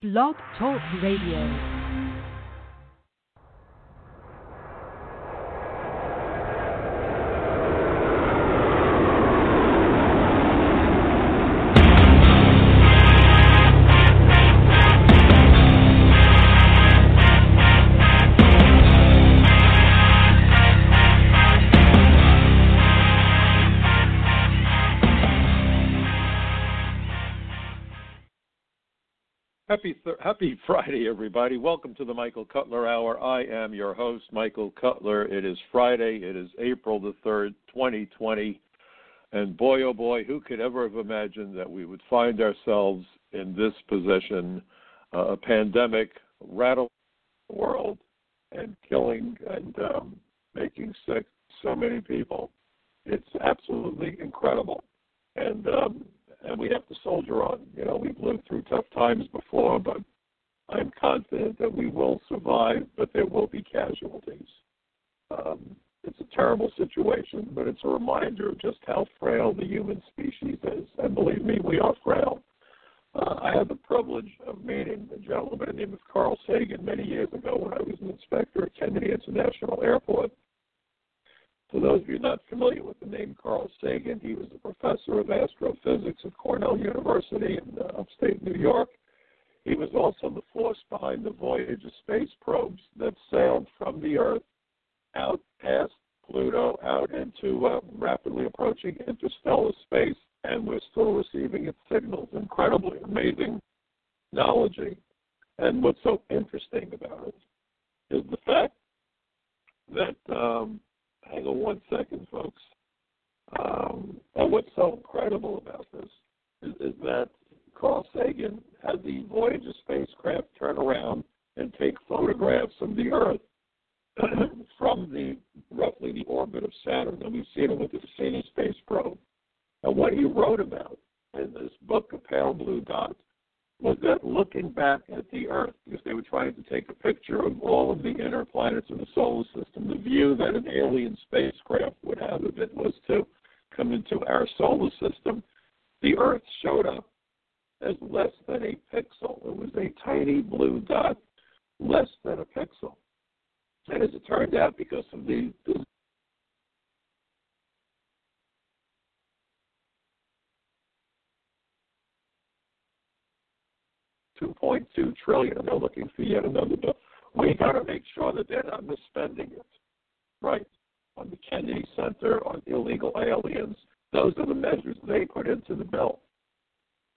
Blog Talk Radio. Happy Friday, everybody. Welcome to the Michael Cutler Hour. I am your host, Michael Cutler. It is Friday. It is April the 3rd, 2020. And boy, oh boy, who could ever have imagined that we would find ourselves in this position? Uh, a pandemic rattling the world and killing and um, making sick so many people. It's absolutely incredible. And um, and we have to soldier on. You know, we've lived through tough times before, but I'm confident that we will survive, but there will be casualties. Um, it's a terrible situation, but it's a reminder of just how frail the human species is. And believe me, we are frail. Uh, I had the privilege of meeting a gentleman by the name of Carl Sagan many years ago when I was an inspector at Kennedy International Airport. For those of you not familiar with the name Carl Sagan, he was a professor of astrophysics at Cornell University in uh, upstate New York. He was also the force behind the Voyager space probes that sailed from the Earth out past Pluto, out into uh, rapidly approaching interstellar space, and we're still receiving its signals. Incredibly amazing knowledge. And what's so interesting about it is the fact that um, hang on one second, folks. Um, and what's so incredible about this is, is that Carl Sagan had the Voyager spacecraft turn around and take photographs of the Earth from the roughly the orbit of Saturn, and we've seen it with the Cassini space probe. And what he wrote about in this book, A Pale Blue Dot, was that looking back at the Earth, because they were trying to take a picture of all of the inner planets in the solar system, the view that an alien spacecraft would have of it was to come into our solar system. The Earth showed up as less than a pixel. It was a tiny blue dot, less than a pixel. And as it turned out, because of the, 2.2 trillion, and they're looking for yet another bill. We got to make sure that they're not misspending it, right? On the Kennedy Center, on illegal aliens, those are the measures they put into the bill.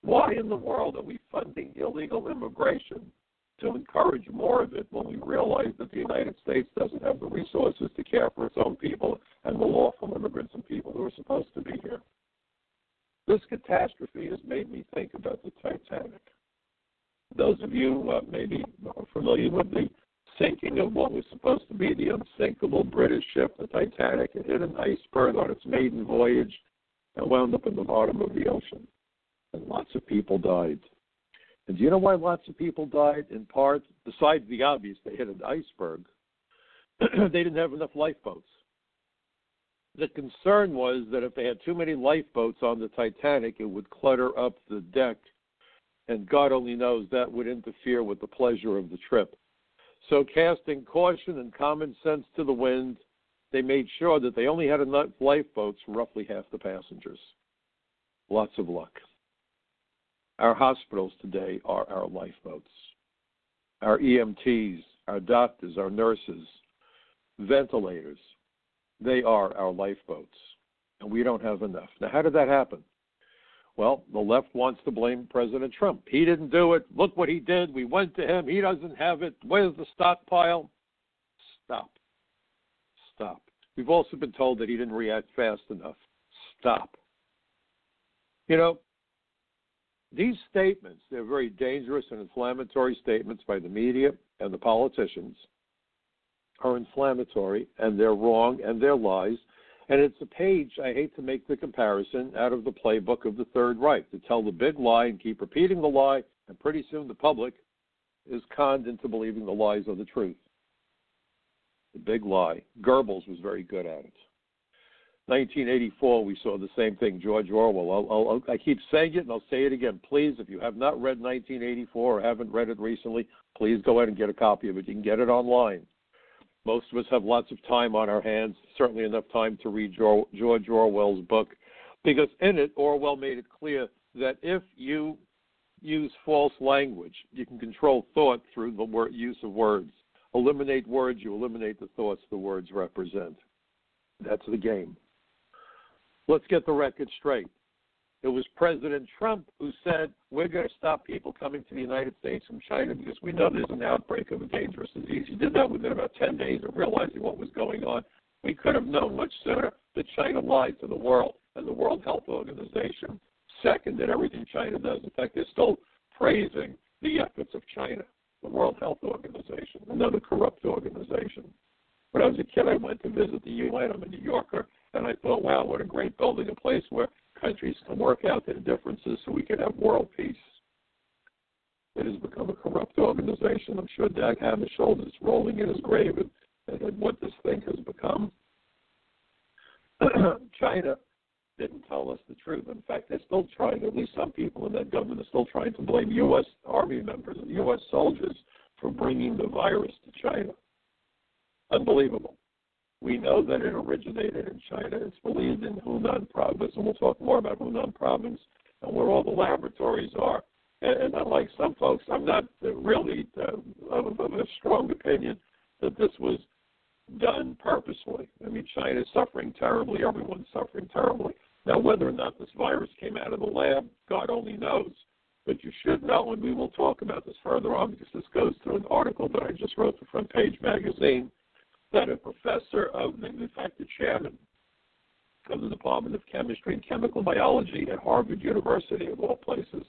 Why in the world are we funding illegal immigration to encourage more of it when we realize that the United States doesn't have the resources to care for its own people and the lawful immigrants and people who are supposed to be here? This catastrophe has made me think about the Titanic. Those of you uh, maybe familiar with the sinking of what was supposed to be the unsinkable British ship, the Titanic. It hit an iceberg on its maiden voyage and wound up in the bottom of the ocean. And lots of people died. And do you know why lots of people died? In part, besides the obvious, they hit an iceberg, they didn't have enough lifeboats. The concern was that if they had too many lifeboats on the Titanic, it would clutter up the deck and God only knows that would interfere with the pleasure of the trip. So, casting caution and common sense to the wind, they made sure that they only had enough lifeboats for roughly half the passengers. Lots of luck. Our hospitals today are our lifeboats. Our EMTs, our doctors, our nurses, ventilators, they are our lifeboats. And we don't have enough. Now, how did that happen? Well, the left wants to blame President Trump. He didn't do it. Look what he did. We went to him. He doesn't have it. Where's the stockpile? Stop. Stop. We've also been told that he didn't react fast enough. Stop. You know, these statements, they're very dangerous and inflammatory statements by the media and the politicians, are inflammatory and they're wrong and they're lies and it's a page, I hate to make the comparison, out of the playbook of the Third Reich to tell the big lie and keep repeating the lie, and pretty soon the public is conned into believing the lies are the truth. The big lie. Goebbels was very good at it. 1984, we saw the same thing, George Orwell. I'll, I'll, i keep saying it and I'll say it again. Please, if you have not read 1984 or haven't read it recently, please go ahead and get a copy of it. You can get it online. Most of us have lots of time on our hands, certainly enough time to read George Orwell's book, because in it, Orwell made it clear that if you use false language, you can control thought through the use of words. Eliminate words, you eliminate the thoughts the words represent. That's the game. Let's get the record straight. It was President Trump who said, We're going to stop people coming to the United States from China because we know there's an outbreak of a dangerous disease. He did that within about 10 days of realizing what was going on. We could have known much sooner that China lied to the world and the World Health Organization. Second, that everything China does, in fact, they're still praising the efforts of China, the World Health Organization, another corrupt organization. When I was a kid, I went to visit the UN. I'm a New Yorker, and I thought, wow, what a great building, a place where countries can work out their differences so we can have world peace. It has become a corrupt organization. I'm sure Dag Hammarskjöld is rolling in his grave at, at what this thing has become. China didn't tell us the truth. In fact, they're still trying, at least some people in that government are still trying to blame U.S. Army members and U.S. soldiers for bringing the virus to China. Unbelievable. We know that it originated in China. It's believed in Hunan province, and we'll talk more about Hunan province and where all the laboratories are. And, and unlike some folks, I'm not really uh, of, of a strong opinion that this was done purposely. I mean, China is suffering terribly. Everyone's suffering terribly. Now, whether or not this virus came out of the lab, God only knows. But you should know, and we will talk about this further on because this goes through an article that I just wrote for Front Page Magazine that a professor of, in fact, the chairman of the Department of Chemistry and Chemical Biology at Harvard University, of all places,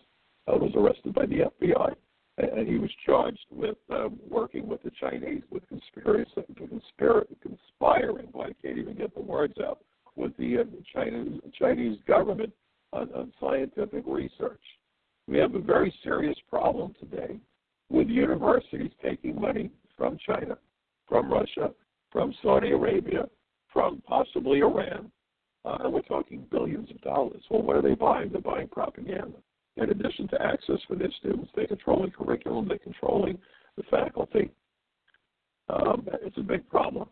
uh, was arrested by the FBI. And he was charged with um, working with the Chinese, with conspiracy, conspir- conspiring, well, I can't even get the words out, with the uh, Chinese, Chinese government on, on scientific research. We have a very serious problem today with universities taking money from China, from Russia, from Saudi Arabia, from possibly Iran, uh, and we're talking billions of dollars. Well, what are they buying? They're buying propaganda. In addition to access for their students, they're controlling curriculum, they're controlling the faculty. Um, it's a big problem.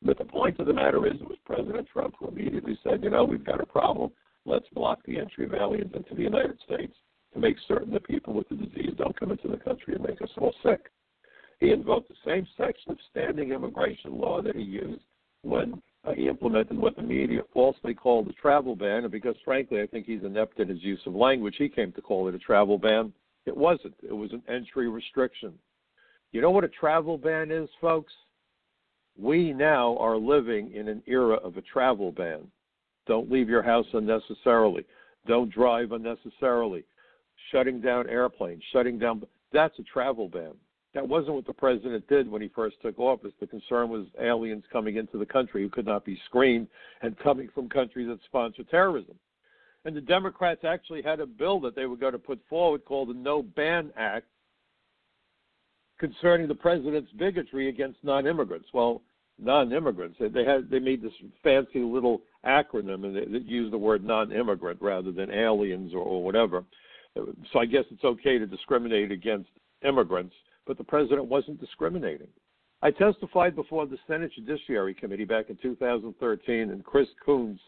But the point of the matter is, it was President Trump who immediately said, you know, we've got a problem. Let's block the entry of aliens into the United States to make certain that people with the disease don't come into the country and make us all sick. He invoked the same section of standing immigration law that he used when uh, he implemented what the media falsely called a travel ban. And because, frankly, I think he's inept in his use of language, he came to call it a travel ban. It wasn't, it was an entry restriction. You know what a travel ban is, folks? We now are living in an era of a travel ban. Don't leave your house unnecessarily. Don't drive unnecessarily. Shutting down airplanes, shutting down. That's a travel ban. That wasn't what the president did when he first took office. The concern was aliens coming into the country who could not be screened and coming from countries that sponsor terrorism. And the Democrats actually had a bill that they were going to put forward called the No Ban Act concerning the president's bigotry against non-immigrants. Well, non-immigrants. They had they made this fancy little acronym and they, they used the word non-immigrant rather than aliens or, or whatever. So I guess it's okay to discriminate against immigrants but the president wasn't discriminating. I testified before the Senate Judiciary Committee back in 2013, and Chris Coons,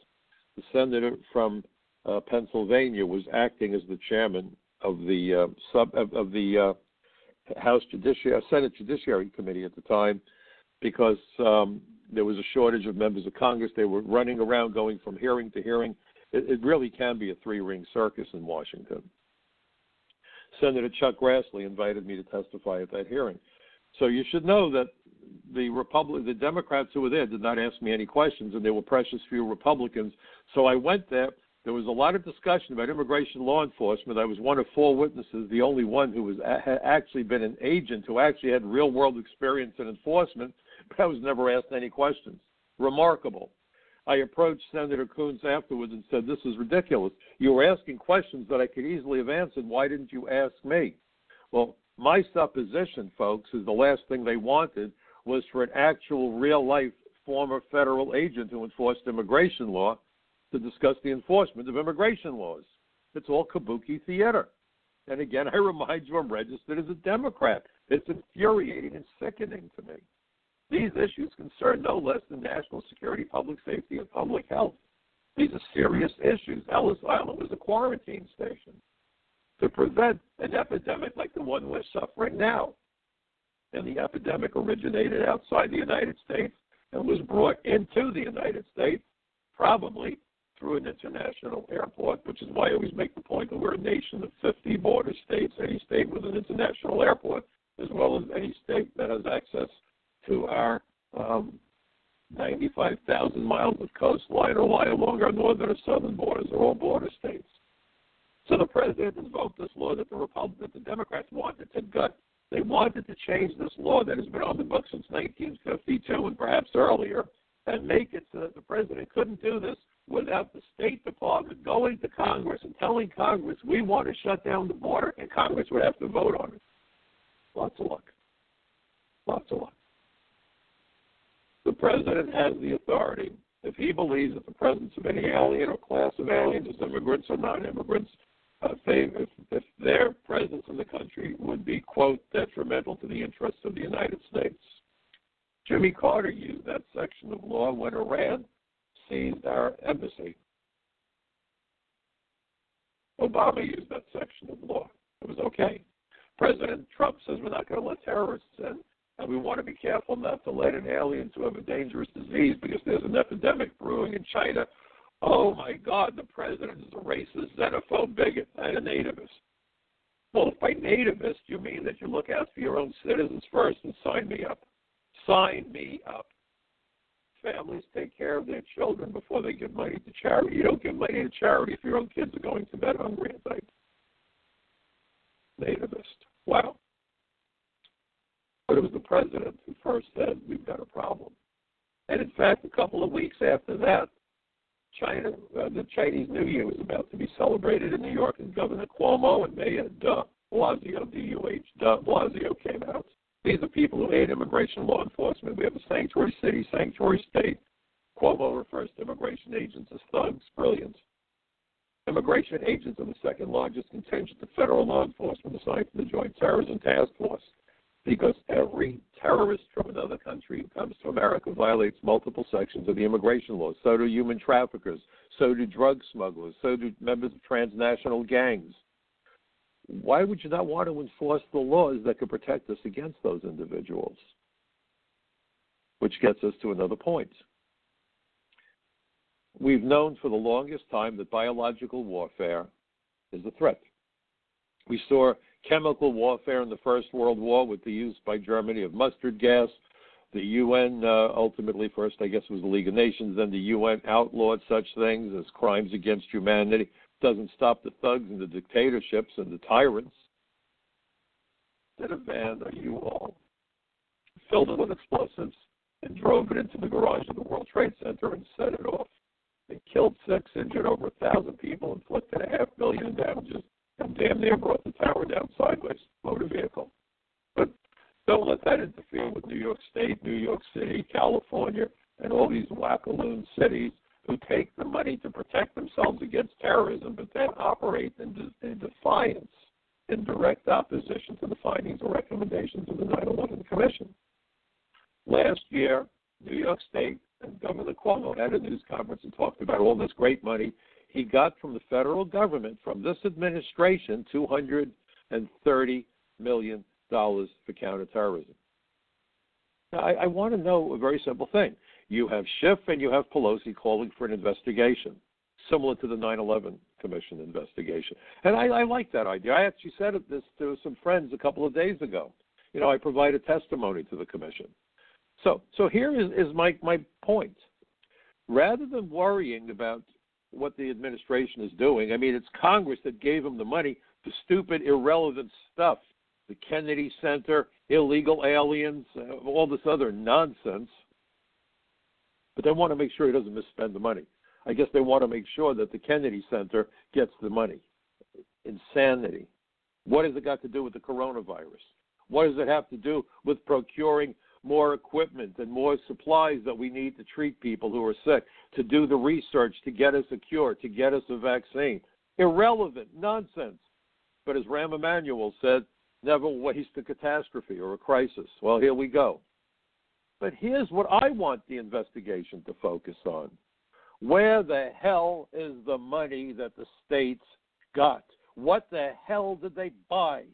the senator from uh, Pennsylvania, was acting as the chairman of the uh, sub of, of the uh, House Judiciary uh, Senate Judiciary Committee at the time, because um, there was a shortage of members of Congress. They were running around, going from hearing to hearing. It, it really can be a three-ring circus in Washington. Senator Chuck Grassley invited me to testify at that hearing. So you should know that the Republic, the Democrats who were there did not ask me any questions, and there were precious few Republicans. So I went there. There was a lot of discussion about immigration law enforcement. I was one of four witnesses, the only one who was had actually been an agent who actually had real world experience in enforcement, but I was never asked any questions. Remarkable. I approached Senator Coons afterwards and said, This is ridiculous. You were asking questions that I could easily have answered. Why didn't you ask me? Well, my supposition, folks, is the last thing they wanted was for an actual real life former federal agent who enforced immigration law to discuss the enforcement of immigration laws. It's all kabuki theater. And again, I remind you, I'm registered as a Democrat. It's infuriating and sickening to me. These issues concern no less than national security, public safety, and public health. These are serious issues. Ellis Island was a quarantine station to prevent an epidemic like the one we're suffering now. And the epidemic originated outside the United States and was brought into the United States, probably through an international airport, which is why I always make the point that we're a nation of 50 border states, any state with an international airport, as well as any state that has access to our um, 95,000 miles of coastline or lie along our northern or southern borders are all border states. So the president invoked this law that the Republicans, the Democrats wanted to gut. They wanted to change this law that has been on the books since 1952 and perhaps earlier, and make it so that the president couldn't do this without the State Department going to Congress and telling Congress we want to shut down the border, and Congress would have to vote on it. Lots of luck. Lots of luck. The president has the authority, if he believes that the presence of any alien or class of aliens as immigrants or non-immigrants, uh, if, if their presence in the country would be, quote, detrimental to the interests of the United States. Jimmy Carter used that section of law when Iran seized our embassy. Obama used that section of law. It was okay. President Trump says we're not going to let terrorists in, and we want to be careful not to let in aliens who have a dangerous disease because there's an epidemic brewing in China. Oh my God, the president is a racist, xenophobe, bigot, and a nativist. Well, if by nativist you mean that you look out for your own citizens first, and sign me up. Sign me up families take care of their children before they give money to charity. You don't give money to charity if your own kids are going to bed hungry at night. Nativist. Wow. But it was the president who first said, we've got a problem. And in fact, a couple of weeks after that, China, uh, the Chinese New Year was about to be celebrated in New York, and Governor Cuomo and Mayor Duh, Blasio, D-U-H, Duh, Blasio came out these are people who hate immigration law enforcement. We have a sanctuary city, sanctuary state. Cuomo refers to immigration agents as thugs. Brilliant. Immigration agents are the second largest contingent of federal law enforcement assigned to the Joint Terrorism Task Force because every terrorist from another country who comes to America violates multiple sections of the immigration law. So do human traffickers. So do drug smugglers. So do members of transnational gangs why would you not want to enforce the laws that could protect us against those individuals? Which gets us to another point. We've known for the longest time that biological warfare is a threat. We saw chemical warfare in the First World War with the use by Germany of mustard gas. The UN uh, ultimately, first I guess was the League of Nations, then the UN outlawed such things as crimes against humanity doesn't stop the thugs and the dictatorships and the tyrants. Did a van a U-Haul, filled it with explosives, and drove it into the garage of the World Trade Center and set it off. They killed six, injured over a thousand people, inflicted a half billion in damages, damn near brought the tower down sideways, motor vehicle. But don't let that interfere with New York State, New York City, California, and all these wackaloon cities who take the money to protect themselves against terrorism, but then operate in, de- in defiance, in direct opposition to the findings or recommendations of the 9 11 Commission. Last year, New York State and Governor Cuomo had a news conference and talked about all this great money he got from the federal government, from this administration, $230 million for counterterrorism. Now, I, I want to know a very simple thing. You have Schiff and you have Pelosi calling for an investigation, similar to the 9 11 Commission investigation. And I, I like that idea. I actually said this to some friends a couple of days ago. You know, I provided testimony to the commission. So, so here is, is my, my point. Rather than worrying about what the administration is doing, I mean, it's Congress that gave them the money for stupid, irrelevant stuff the Kennedy Center, illegal aliens, uh, all this other nonsense but they want to make sure he doesn't misspend the money. I guess they want to make sure that the Kennedy Center gets the money. Insanity. What has it got to do with the coronavirus? What does it have to do with procuring more equipment and more supplies that we need to treat people who are sick, to do the research to get us a cure, to get us a vaccine. Irrelevant, nonsense. But as Rahm Emanuel said, never waste a catastrophe or a crisis. Well, here we go. But here's what I want the investigation to focus on. Where the hell is the money that the states got? What the hell did they buy?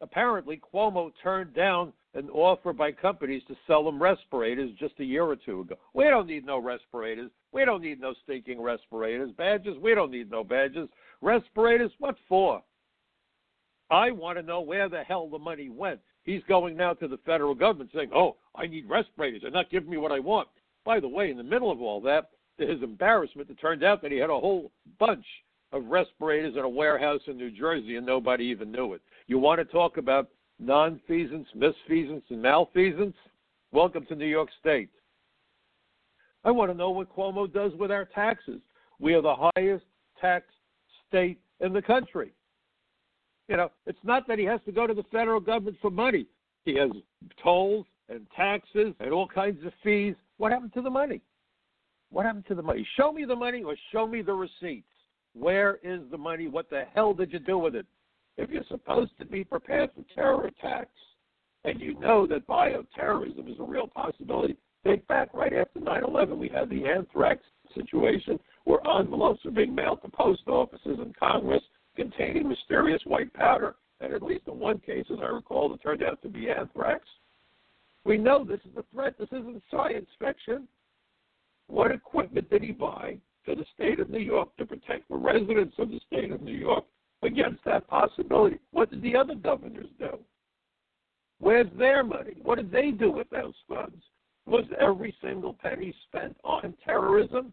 Apparently, Cuomo turned down an offer by companies to sell them respirators just a year or two ago. We don't need no respirators. We don't need no stinking respirators. Badges, we don't need no badges. Respirators, what for? I want to know where the hell the money went. He's going now to the federal government saying, oh, I need respirators. They're not giving me what I want. By the way, in the middle of all that, to his embarrassment, it turned out that he had a whole bunch of respirators in a warehouse in New Jersey and nobody even knew it. You want to talk about nonfeasance, misfeasance, and malfeasance? Welcome to New York State. I want to know what Cuomo does with our taxes. We are the highest tax state in the country. You know, it's not that he has to go to the federal government for money. He has tolls and taxes and all kinds of fees. What happened to the money? What happened to the money? Show me the money or show me the receipts. Where is the money? What the hell did you do with it? If you're supposed to be prepared for terror attacks and you know that bioterrorism is a real possibility, think back right after 9 11, we had the anthrax situation where envelopes were being mailed to post offices and Congress containing mysterious white powder, and at least in one case, as I recall, it turned out to be anthrax. We know this is a threat. This isn't science fiction. What equipment did he buy for the state of New York to protect the residents of the state of New York against that possibility? What did the other governors do? Where's their money? What did they do with those funds? Was every single penny spent on terrorism?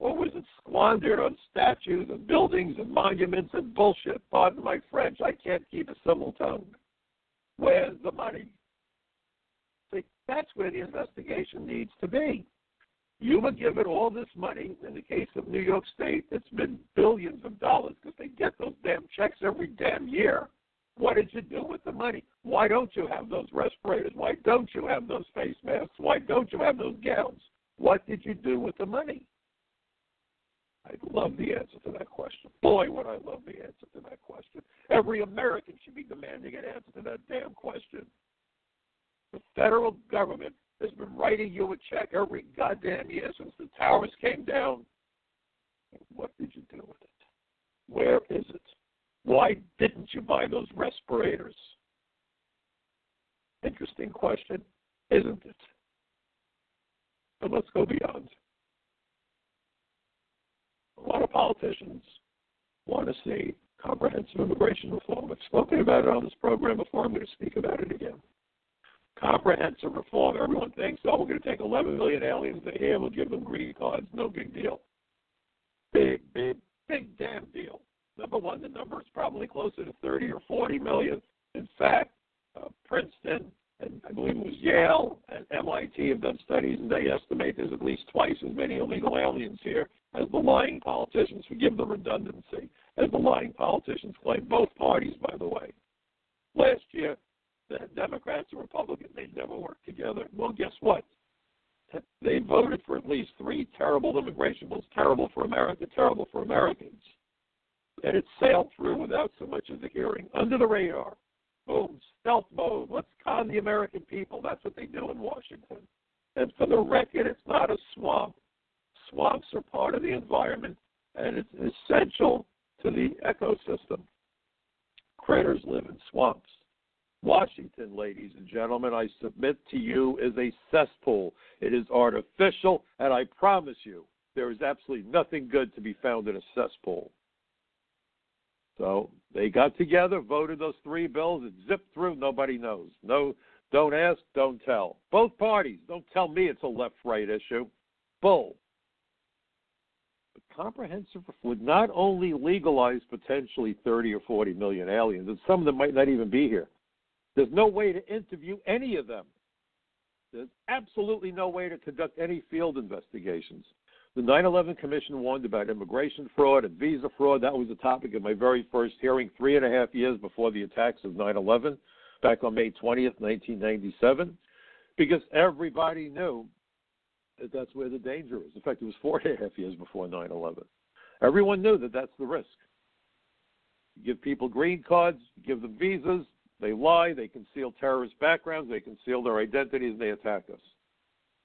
Or was it squandered on statues and buildings and monuments and bullshit? Pardon my French, I can't keep a civil tongue. Where's the money? See, that's where the investigation needs to be. You were given all this money. In the case of New York State, it's been billions of dollars because they get those damn checks every damn year. What did you do with the money? Why don't you have those respirators? Why don't you have those face masks? Why don't you have those gowns? What did you do with the money? I love the answer to that question. Boy, would I love the answer to that question. Every American should be demanding an answer to that damn question. The federal government has been writing you a check every goddamn year since the towers came down. What did you do with it? Where is it? Why didn't you buy those respirators? Interesting question, isn't it? But let's go beyond a lot of politicians want to see comprehensive immigration reform. I've spoken about it on this program before. I'm going to speak about it again. Comprehensive reform. Everyone thinks, oh, we're going to take 11 million aliens to here, we'll give them green cards. No big deal. Big, big, big damn deal. Number one, the number is probably closer to 30 or 40 million. In fact, uh, Princeton and I believe it was Yale and MIT have done studies, and they estimate there's at least twice as many illegal aliens here as the lying politicians, forgive the redundancy, as the lying politicians claim. Both parties, by the way. Last year, Democrats and Republicans, they never worked together. Well, guess what? They voted for at least three terrible immigration bills, terrible for America, terrible for Americans. And it sailed through without so much as a hearing, under the radar. Boom, stealth mode. Let's con the American people. That's what they do in Washington. And for the record, it's not a swamp. Swamps are part of the environment, and it's essential to the ecosystem. Critters live in swamps. Washington, ladies and gentlemen, I submit to you is a cesspool. It is artificial, and I promise you, there is absolutely nothing good to be found in a cesspool. So they got together, voted those three bills, it zipped through. Nobody knows. No, don't ask, don't tell. Both parties. Don't tell me it's a left-right issue. Bull. Comprehensive would not only legalize potentially 30 or 40 million aliens, and some of them might not even be here. There's no way to interview any of them. There's absolutely no way to conduct any field investigations. The 9 11 Commission warned about immigration fraud and visa fraud. That was the topic of my very first hearing three and a half years before the attacks of 9 11. back on May 20th, 1997, because everybody knew that that's where the danger is. In fact, it was four and a half years before 9 11. Everyone knew that that's the risk. You give people green cards, you give them visas, they lie, they conceal terrorist backgrounds, they conceal their identities, they attack us.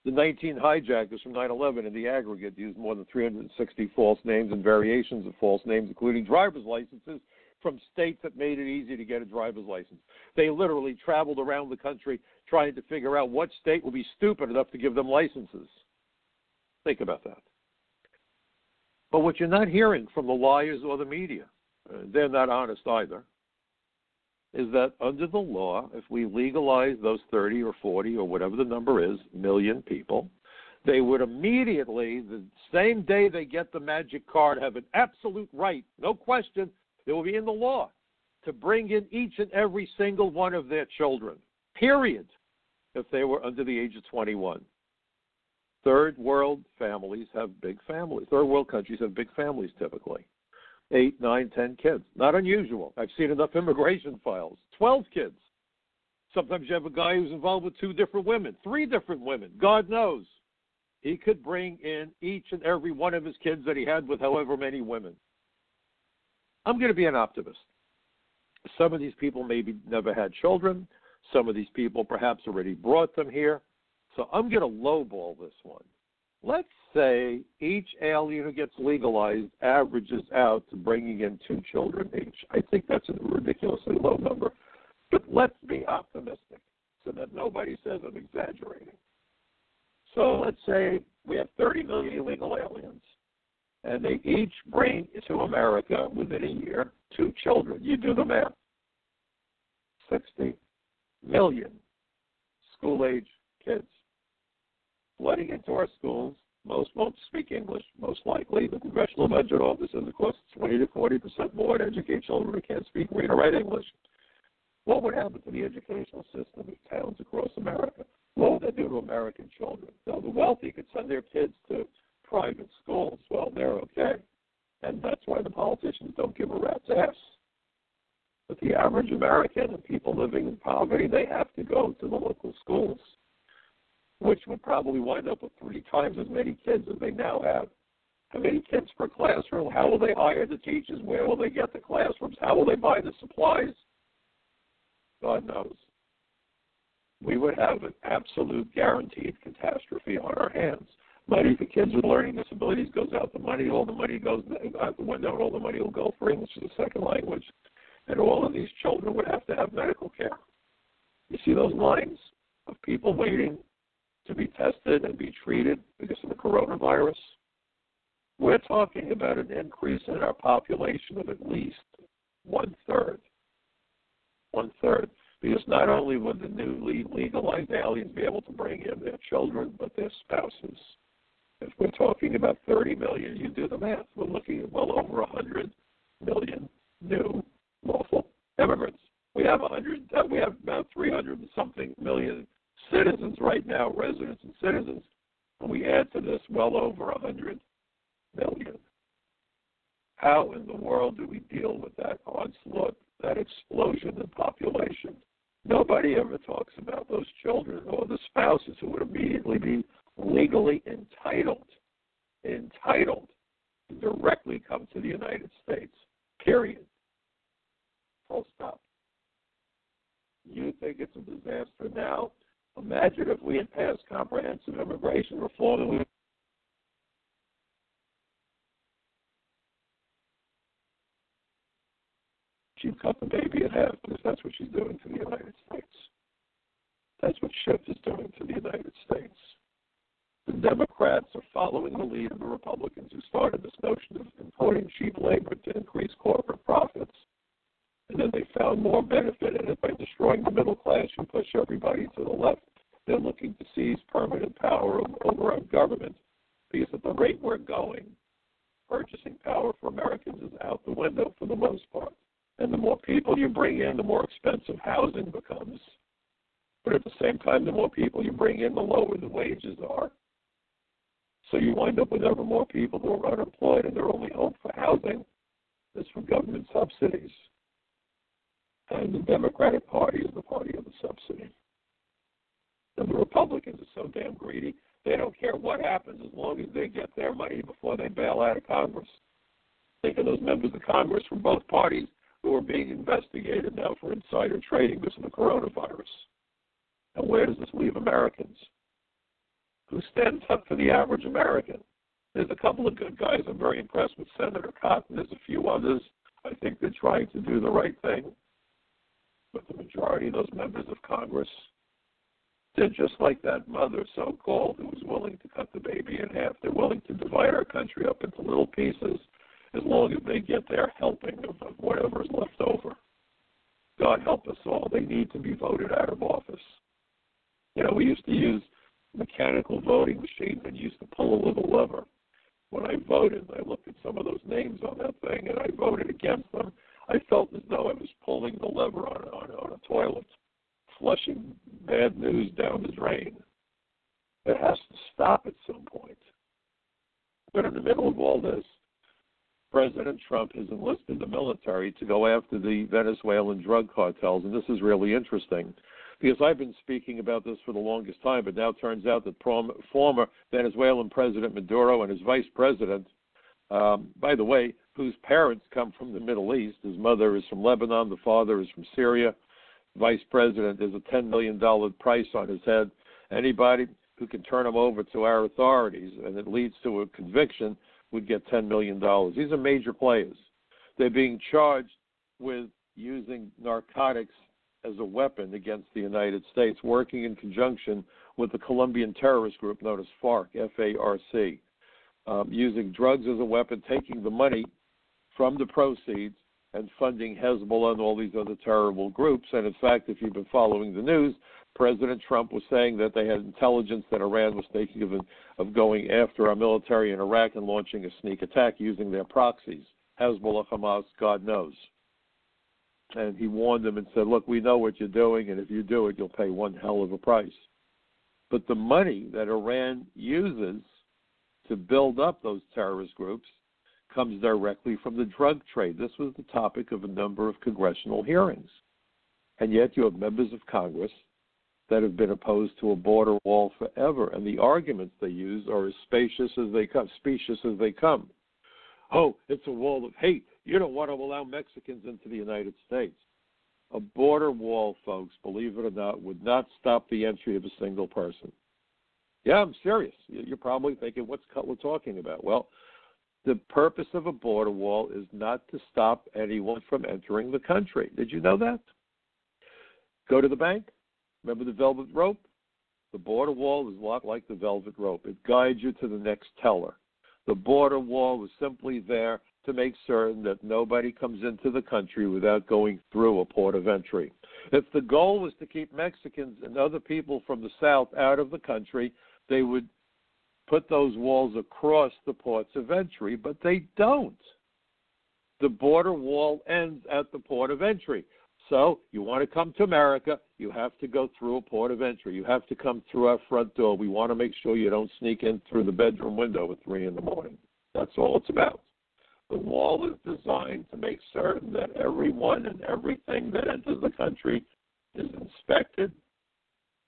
The 19 hijackers from 9 11 in the aggregate used more than 360 false names and variations of false names, including driver's licenses from states that made it easy to get a driver's license. They literally traveled around the country trying to figure out what state would be stupid enough to give them licenses. Think about that. But what you're not hearing from the liars or the media, uh, they're not honest either, is that under the law, if we legalize those 30 or 40 or whatever the number is, million people, they would immediately, the same day they get the magic card, have an absolute right, no question, it will be in the law, to bring in each and every single one of their children, period, if they were under the age of 21. Third world families have big families. Third world countries have big families typically. Eight, nine, ten kids. Not unusual. I've seen enough immigration files. Twelve kids. Sometimes you have a guy who's involved with two different women, three different women. God knows. He could bring in each and every one of his kids that he had with however many women. I'm going to be an optimist. Some of these people maybe never had children. Some of these people perhaps already brought them here. So I'm going to lowball this one. Let's say each alien who gets legalized averages out to bringing in two children each. I think that's a ridiculously low number. But let's be optimistic so that nobody says I'm exaggerating. So let's say we have 30 million illegal aliens, and they each bring to America within a year two children. You do the math 60 million school age kids flooding into our schools. Most won't speak English, most likely. The Congressional Budget Office says it costs 20 to 40 percent more to educate children who can't speak, read, or write English. What would happen to the educational system of towns across America? What would that do to American children? So the wealthy could send their kids to private schools. Well, they're okay. And that's why the politicians don't give a rat's ass. But the average American and people living in poverty, they have to go to the local schools which would probably wind up with three times as many kids as they now have. How many kids per classroom? How will they hire the teachers? Where will they get the classrooms? How will they buy the supplies? God knows. We would have an absolute guaranteed catastrophe on our hands. Money for kids with learning disabilities goes out the money, all the money goes out the window, all the money will go for English as a second language. And all of these children would have to have medical care. You see those lines of people waiting to be tested and be treated because of the coronavirus. We're talking about an increase in our population of at least one third. One third. Because not only would the newly legalized aliens be able to bring in their children, but their spouses. If we're talking about 30 million, you do the math, we're looking at well over 100 million new lawful immigrants. We have 100, uh, we have about 300 and something million citizens right now, residents and citizens, and we add to this well over a hundred million. How in the world do we deal with that onslaught, that explosion in population? Nobody ever talks about those children or the spouses who would immediately be legally entitled, entitled to directly come to the United States. Period. Full stop. You think it's a disaster now? Imagine if we had passed comprehensive immigration reform and we she'd cut the baby in half because that's what she's doing to the United States. That's what Schiff is doing to the United States. The Democrats are following the lead of the Republicans who started this notion of importing cheap labor to increase corporate profits and then they found more benefit in it by destroying the middle class and push everybody to the left. They're looking to seize permanent power over our government because at the rate we're going, purchasing power for Americans is out the window for the most part. And the more people you bring in, the more expensive housing becomes. But at the same time, the more people you bring in, the lower the wages are. So you wind up with ever more people who are unemployed, and their only hope for housing is from government subsidies. And the Democratic Party is the party of the subsidy. And the Republicans are so damn greedy, they don't care what happens as long as they get their money before they bail out of Congress. Think of those members of Congress from both parties who are being investigated now for insider trading because of the coronavirus. And where does this leave Americans? Who stands up for the average American? There's a couple of good guys. I'm very impressed with Senator Cotton. There's a few others. I think they're trying to do the right thing. But the majority of those members of Congress, they're just like that mother, so called, who was willing to cut the baby in half. They're willing to divide our country up into little pieces as long as they get their helping of, of whatever is left over. God help us all. They need to be voted out of office. You know, we used to use mechanical voting machines and used to pull a little lever. When I voted, I looked at some of those names on that thing and I voted against them. I felt as though I was pulling the lever on, on, on a toilet, flushing bad news down the drain. It has to stop at some point. But in the middle of all this, President Trump has enlisted the military to go after the Venezuelan drug cartels, and this is really interesting because I've been speaking about this for the longest time, but now turns out that prom- former Venezuelan President Maduro and his vice president, um, by the way, whose parents come from the Middle East, his mother is from Lebanon, the father is from Syria, vice president is a $10 million price on his head. Anybody who can turn him over to our authorities and it leads to a conviction would get $10 million. These are major players. They're being charged with using narcotics as a weapon against the United States, working in conjunction with the Colombian terrorist group known as FARC, F A R C, um, using drugs as a weapon, taking the money from the proceeds and funding Hezbollah and all these other terrible groups. And in fact, if you've been following the news, President Trump was saying that they had intelligence that Iran was thinking of, of going after our military in Iraq and launching a sneak attack using their proxies. Hezbollah, Hamas, God knows. And he warned them and said, Look, we know what you're doing, and if you do it, you'll pay one hell of a price. But the money that Iran uses to build up those terrorist groups comes directly from the drug trade. This was the topic of a number of congressional hearings. And yet you have members of Congress that have been opposed to a border wall forever, and the arguments they use are as spacious as they come, specious as they come. Oh, it's a wall of hate. You don't want to allow Mexicans into the United States. A border wall, folks, believe it or not, would not stop the entry of a single person. Yeah, I'm serious. You're probably thinking, what's Cutler talking about? Well, the purpose of a border wall is not to stop anyone from entering the country. Did you know that? Go to the bank, Remember the velvet rope? The border wall is a lot like the velvet rope. It guides you to the next teller. The border wall was simply there to make certain that nobody comes into the country without going through a port of entry. If the goal was to keep Mexicans and other people from the South out of the country, they would put those walls across the ports of entry, but they don't. The border wall ends at the port of entry. So you want to come to America, you have to go through a port of entry. You have to come through our front door. We want to make sure you don't sneak in through the bedroom window at three in the morning. That's all it's about. The wall is designed to make certain that everyone and everything that enters the country is inspected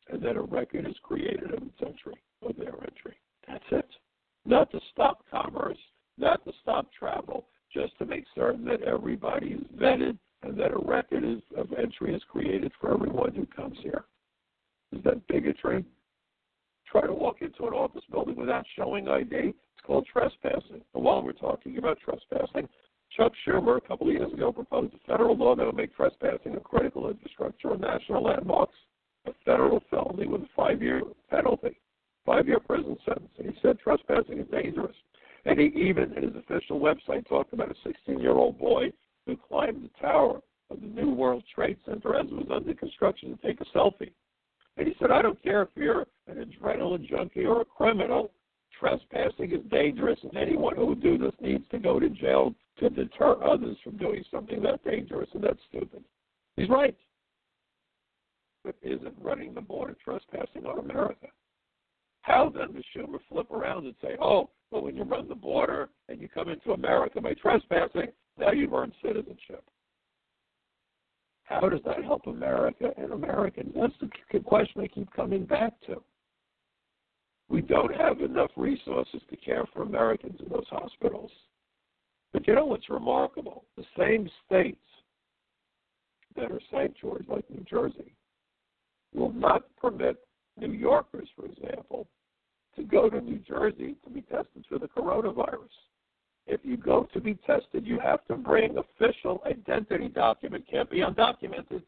and that a record is created of its entry, of their entry. That's it. Not to stop commerce, not to stop travel, just to make certain that everybody is vetted and that a record is, of entry is created for everyone who comes here. Is that bigotry? Try to walk into an office building without showing ID. It's called trespassing. And while we're talking about trespassing, Chuck Schumer a couple of years ago proposed a federal law that would make trespassing of critical infrastructure and national landmarks a federal felony with a five-year penalty, five-year prison sentence. And he said trespassing is dangerous. And he even, in his official website, talked about a 16-year-old boy who climbed the tower of the New World Trade Center as it was under construction to take a selfie. And he said, I don't care if you're an adrenaline junkie or a criminal, trespassing is dangerous, and anyone who would do this needs to go to jail to deter others from doing something that dangerous and that's stupid. He's right. But isn't running the border trespassing on America? Then Schumer flip around and say, oh, well, when you run the border and you come into America by trespassing, now you've earned citizenship. How does that help America and Americans? That's the question I keep coming back to. We don't have enough resources to care for Americans in those hospitals. But you know what's remarkable? The same states that are sanctuaries, like New Jersey, will not permit New Yorkers, for example, go to New Jersey to be tested for the coronavirus. If you go to be tested, you have to bring official identity document. Can't be undocumented.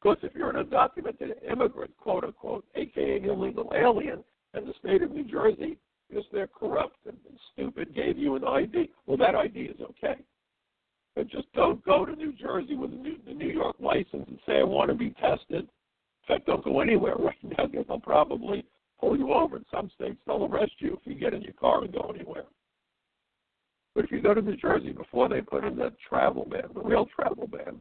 Because if you're an undocumented immigrant, quote unquote, aka illegal alien, and the state of New Jersey, because they're corrupt and, stupid, gave you an ID, well, that ID is okay. But just don't go to New Jersey with a New, the New York license and say, I want to be tested. In fact, don't go anywhere right now because they'll probably pull you over. In some states, they'll arrest you if you get in your car and go anywhere. But if you go to New Jersey before they put in the travel ban, the real travel ban,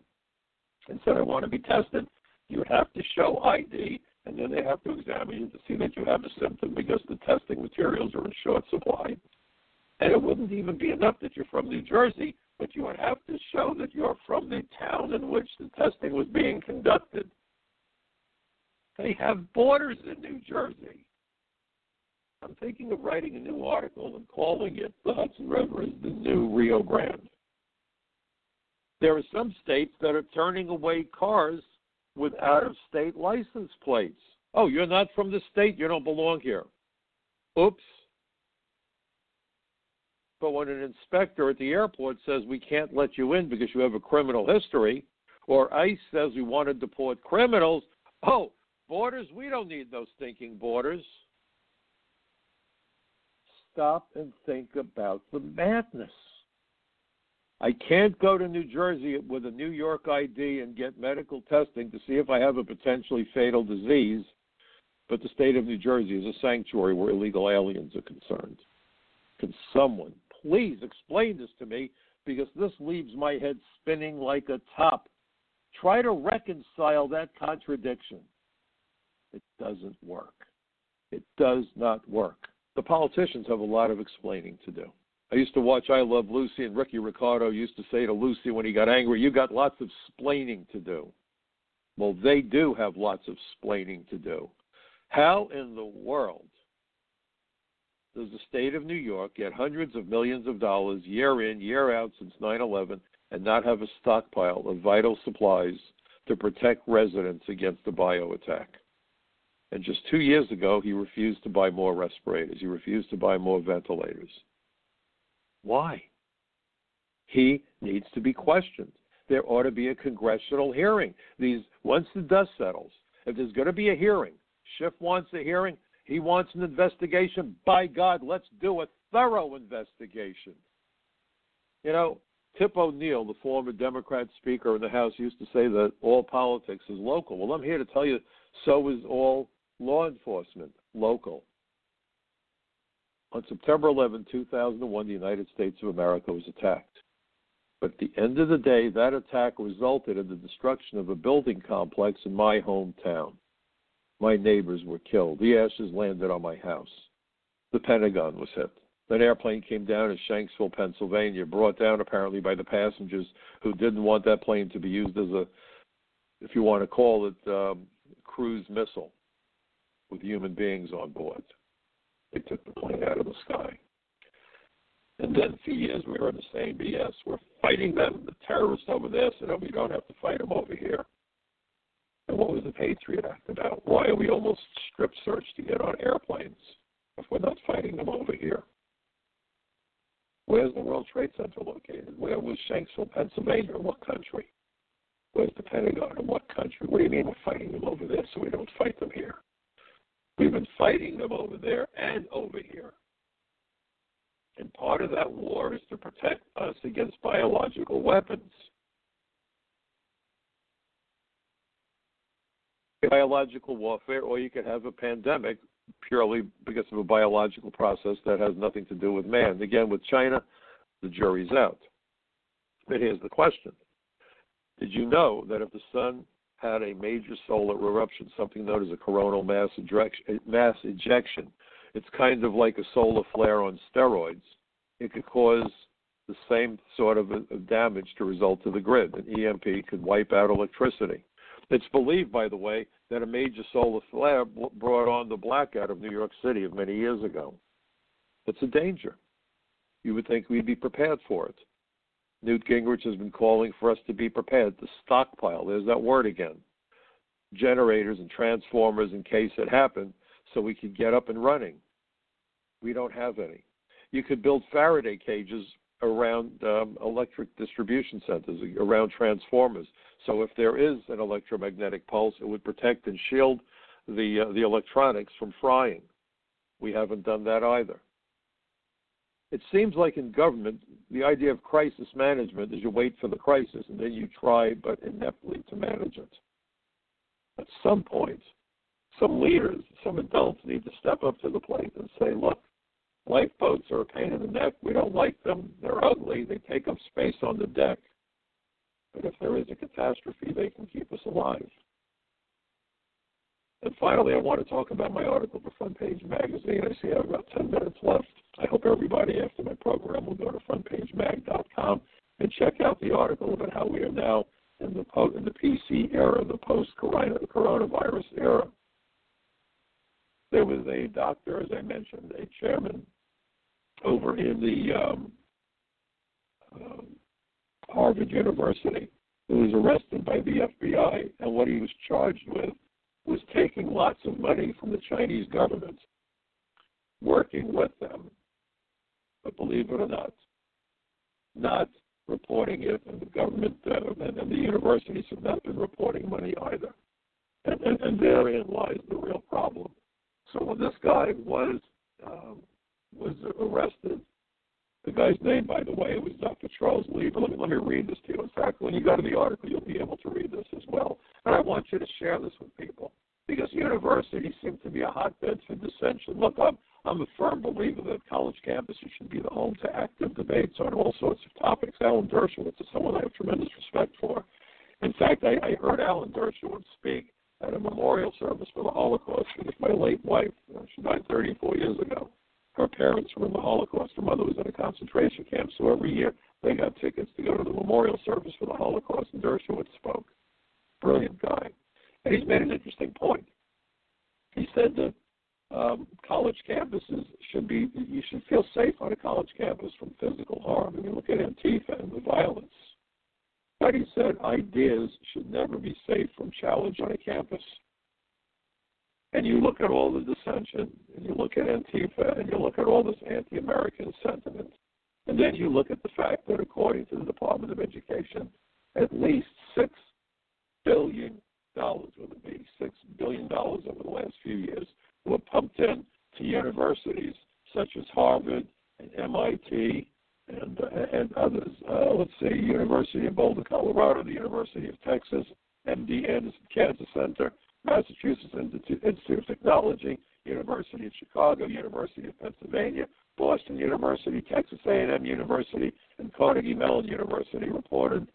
and said, I want to be tested, you would have to show ID, and then they have to examine you to see that you have a symptom because the testing materials are in short supply. And it wouldn't even be enough that you're from New Jersey, but you would have to show that you're from the town in which the testing was being conducted. They have borders in New Jersey. I'm thinking of writing a new article and calling it The Hudson River is the New Rio Grande. There are some states that are turning away cars with out of state license plates. Oh, you're not from the state, you don't belong here. Oops. But when an inspector at the airport says we can't let you in because you have a criminal history, or ICE says we want to deport criminals, oh, borders, we don't need those stinking borders stop and think about the madness. I can't go to New Jersey with a New York ID and get medical testing to see if I have a potentially fatal disease, but the state of New Jersey is a sanctuary where illegal aliens are concerned. Can someone please explain this to me? Because this leaves my head spinning like a top. Try to reconcile that contradiction. It doesn't work. It does not work the politicians have a lot of explaining to do. I used to watch I Love Lucy, and Ricky Ricardo used to say to Lucy when he got angry, You got lots of splaining to do. Well, they do have lots of splaining to do. How in the world does the state of New York get hundreds of millions of dollars year in, year out since 9 11 and not have a stockpile of vital supplies to protect residents against a bio attack? And just two years ago, he refused to buy more respirators. He refused to buy more ventilators. Why? He needs to be questioned. There ought to be a congressional hearing. These once the dust settles, if there's going to be a hearing, Schiff wants a hearing. He wants an investigation. By God, let's do a thorough investigation. You know, Tip O'Neill, the former Democrat Speaker in the House, used to say that all politics is local. Well, I'm here to tell you so is all law enforcement, local. On September 11, 2001, the United States of America was attacked. But at the end of the day, that attack resulted in the destruction of a building complex in my hometown. My neighbors were killed. The ashes landed on my house. The Pentagon was hit. An airplane came down in Shanksville, Pennsylvania, brought down apparently by the passengers who didn't want that plane to be used as a, if you want to call it, um, cruise missile with human beings on board. They took the plane out of the sky. And then for years we were in the same BS. We're fighting them. The terrorists over there said, oh, we don't have to fight them over here. And what was the Patriot Act about? Why are we almost strip searched to get on airplanes if we're not fighting them over here? Where's the World Trade Center located? Where was Shanksville, Pennsylvania? What country? Where's the Pentagon? In what country? What do you mean we're fighting them over there so we don't fight them here? We've been fighting them over there and over here. And part of that war is to protect us against biological weapons. Biological warfare, or you could have a pandemic purely because of a biological process that has nothing to do with man. Again, with China, the jury's out. But here's the question Did you know that if the sun had a major solar eruption, something known as a coronal mass ejection. Mass ejection. It's kind of like a solar flare on steroids. It could cause the the same sort of damage to result to the grid. An EMP could wipe out electricity. It's believed, by the way, that a major solar flare brought on the blackout of New York City of many years ago. It's a danger. You would think we'd be prepared for it. Newt Gingrich has been calling for us to be prepared, to stockpile. There's that word again. Generators and transformers in case it happened, so we could get up and running. We don't have any. You could build Faraday cages around um, electric distribution centers, around transformers. So if there is an electromagnetic pulse, it would protect and shield the uh, the electronics from frying. We haven't done that either. It seems like in government, the idea of crisis management is you wait for the crisis and then you try, but ineptly, to manage it. At some point, some leaders, some adults need to step up to the plate and say, look, lifeboats are a pain in the neck. We don't like them. They're ugly. They take up space on the deck. But if there is a catastrophe, they can keep us alive. And finally, I want to talk about my article for Front Page Magazine. I see I have about 10 minutes left. I hope everybody after my program will go to frontpagemag.com and check out the article about how we are now in the, po- in the PC era, the post-coronavirus era. There was a doctor, as I mentioned, a chairman over in the um, um, Harvard University who was arrested by the FBI, and what he was charged with was taking lots of money from the Chinese government, working with them, but believe it or not, not reporting it, and the government uh, and, and, the universities have not been reporting money either. And, and, and, therein lies the real problem. So when this guy was um, was arrested, the guy's name, by the way, was Dr. Charles Lieber. Let me let me read this to you. In fact, when you go to the article, you'll be able to read this as well. And I want you to share this with people because universities seem to be a hotbed for dissension. Look, I'm I'm a firm believer that college campuses should be the home to active debates on all sorts of topics. Alan Dershowitz is someone I have tremendous respect for. In fact, I, I heard Alan Dershowitz speak at a memorial service for the Holocaust with my late wife. Uh, she died 34 years ago. Her parents were in the Holocaust. Her mother was in a concentration camp, so every year they got tickets to go to the memorial service for the Holocaust, and Dershowitz spoke. Brilliant guy. And he's made an interesting point. He said that um, college campuses should be, you should feel safe on a college campus from physical harm. I mean, look at Antifa and the violence. But he said ideas should never be safe from challenge on a campus. And you look at all the dissension, and you look at Antifa, and you look at all this anti American sentiment, and then you look at the fact that according to the Department of Education, at least $6 billion, with a B, $6 billion over the last few years, were pumped in to universities such as Harvard and MIT and, uh, and others. Uh, let's say University of Boulder, Colorado, the University of Texas, MD Anderson Cancer Center, Massachusetts Institute, Institute of Technology, University of Chicago, University of Pennsylvania, Boston University, Texas A&M University, and Carnegie Mellon University reported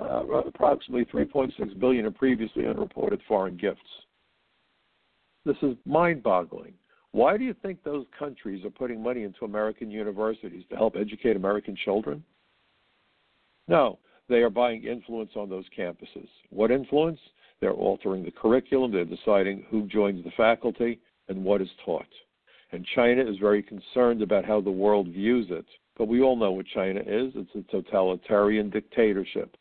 uh, approximately 3.6 billion in previously unreported foreign gifts. This is mind-boggling. Why do you think those countries are putting money into American universities to help educate American children? No, they are buying influence on those campuses. What influence? They're altering the curriculum, they're deciding who joins the faculty and what is taught. And China is very concerned about how the world views it. But we all know what China is it's a totalitarian dictatorship.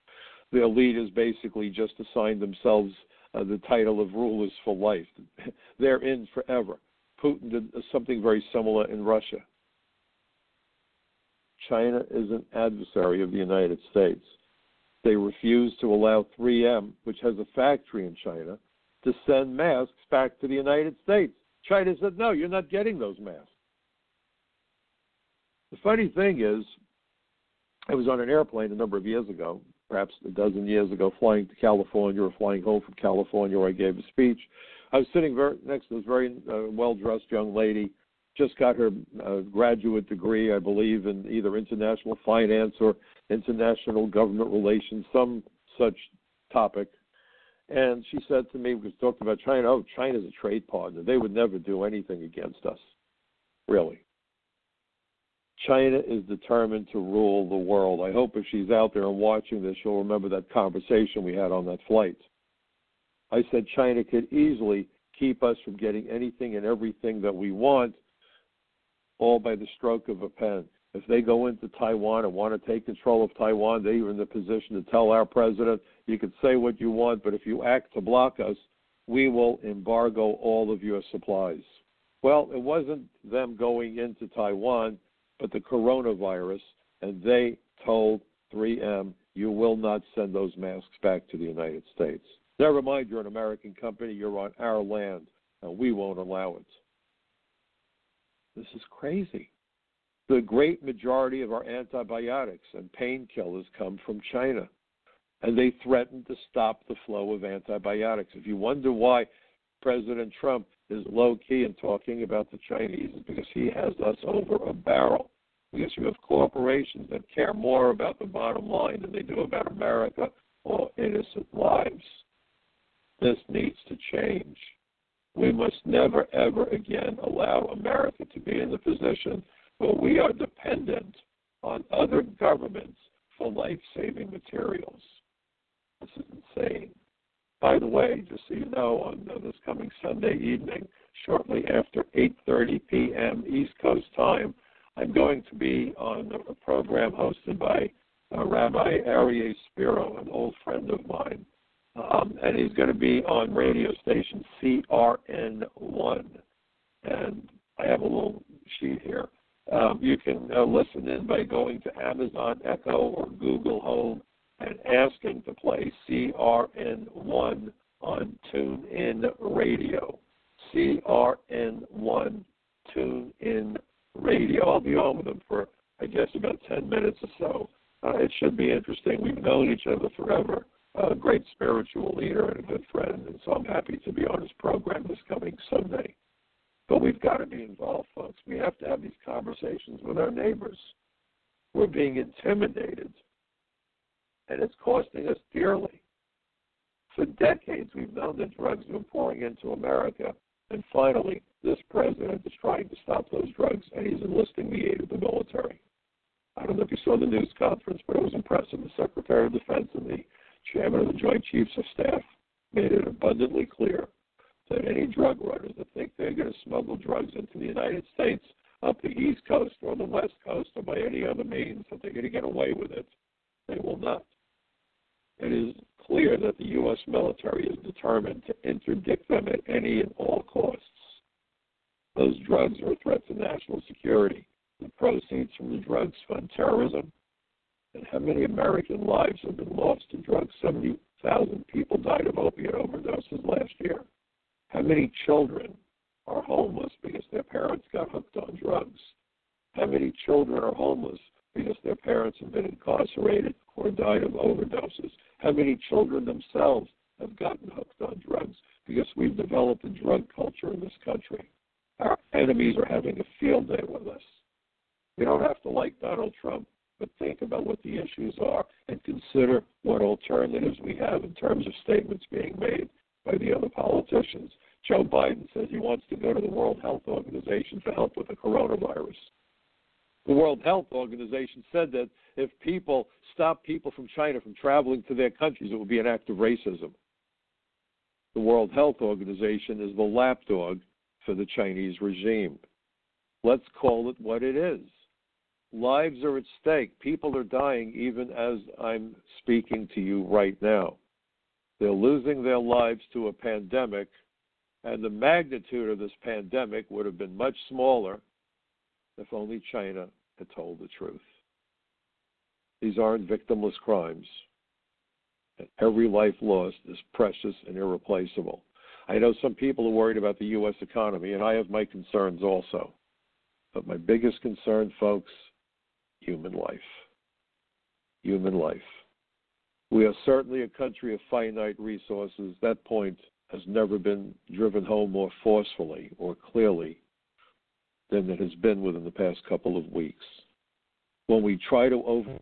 The elite has basically just assigned themselves uh, the title of rulers for life. They're in forever. Putin did something very similar in Russia. China is an adversary of the United States. They refuse to allow 3M, which has a factory in China, to send masks back to the United States. China said, no, you're not getting those masks. The funny thing is, I was on an airplane a number of years ago, perhaps a dozen years ago, flying to California or flying home from California where I gave a speech. I was sitting very, next to this very uh, well dressed young lady just got her uh, graduate degree, I believe, in either international finance or international government relations, some such topic. And she said to me, we talked about China, oh, China's a trade partner. They would never do anything against us. Really. China is determined to rule the world. I hope if she's out there and watching this, she'll remember that conversation we had on that flight. I said China could easily keep us from getting anything and everything that we want, all by the stroke of a pen. If they go into Taiwan and want to take control of Taiwan, they are in the position to tell our president, you can say what you want, but if you act to block us, we will embargo all of your supplies. Well, it wasn't them going into Taiwan, but the coronavirus, and they told 3M, you will not send those masks back to the United States. Never mind, you're an American company, you're on our land, and we won't allow it. This is crazy. The great majority of our antibiotics and painkillers come from China, and they threaten to stop the flow of antibiotics. If you wonder why President Trump is low key in talking about the Chinese, it's because he has us over a barrel. Because you have corporations that care more about the bottom line than they do about America or innocent lives. This needs to change. We must never, ever again allow America to be in the position where we are dependent on other governments for life saving materials. This is insane. By the way, just so you know, on this coming Sunday evening, shortly after 8:30 p.m. East Coast time, I'm going to be on a program hosted by uh, Rabbi Aryeh Spero, an old friend of mine, um, and he's going to be on radio station CRN1. And I have a little sheet here. Um, you can uh, listen in by going to Amazon Echo or Google Home and asking to play CRN1 on TuneIn Radio. CRN1 TuneIn Radio. I'll be on with them for, I guess, about 10 minutes or so. Uh, it should be interesting. We've known each other forever a great spiritual leader and a good friend, and so I'm happy to be on his program this coming Sunday. But we've got to be involved, folks. We have to have these conversations with our neighbors. We're being intimidated, and it's costing us dearly. For decades, we've known that drugs have been pouring into America, and finally, this president is trying to stop those drugs, and he's enlisting the aid of the military. I don't know if you saw the news conference, but it was impressive. The Secretary of Defense and the chairman of the Joint Chiefs of Staff made it abundantly clear that any drug runners that think they're going to smuggle drugs into the United States up the East Coast or the West Coast or by any other means that they're going to get away with it, they will not. It is clear that the U.S. military is determined to interdict them at any and all costs. Those drugs are a threat to national security. The proceeds from the drugs fund terrorism, and how many American lives have been lost to drugs. 70,000 people died of opiate overdoses last year. How many children are homeless because their parents got hooked on drugs? How many children are homeless because their parents have been incarcerated or died of overdoses? How many children themselves have gotten hooked on drugs because we've developed a drug culture in this country? Our enemies are having a field day with us. We don't have to like Donald Trump but think about what the issues are and consider what alternatives we have in terms of statements being made by the other politicians. Joe Biden says he wants to go to the World Health Organization for help with the coronavirus. The World Health Organization said that if people stop people from China from traveling to their countries, it would be an act of racism. The World Health Organization is the lapdog for the Chinese regime. Let's call it what it is lives are at stake. People are dying even as I'm speaking to you right now. They're losing their lives to a pandemic, and the magnitude of this pandemic would have been much smaller if only China had told the truth. These aren't victimless crimes, and every life lost is precious and irreplaceable. I know some people are worried about the U.S. economy, and I have my concerns also. But my biggest concern, folks, human life. Human life. We are certainly a country of finite resources. That point has never been driven home more forcefully or clearly than it has been within the past couple of weeks. When we try to over hmm.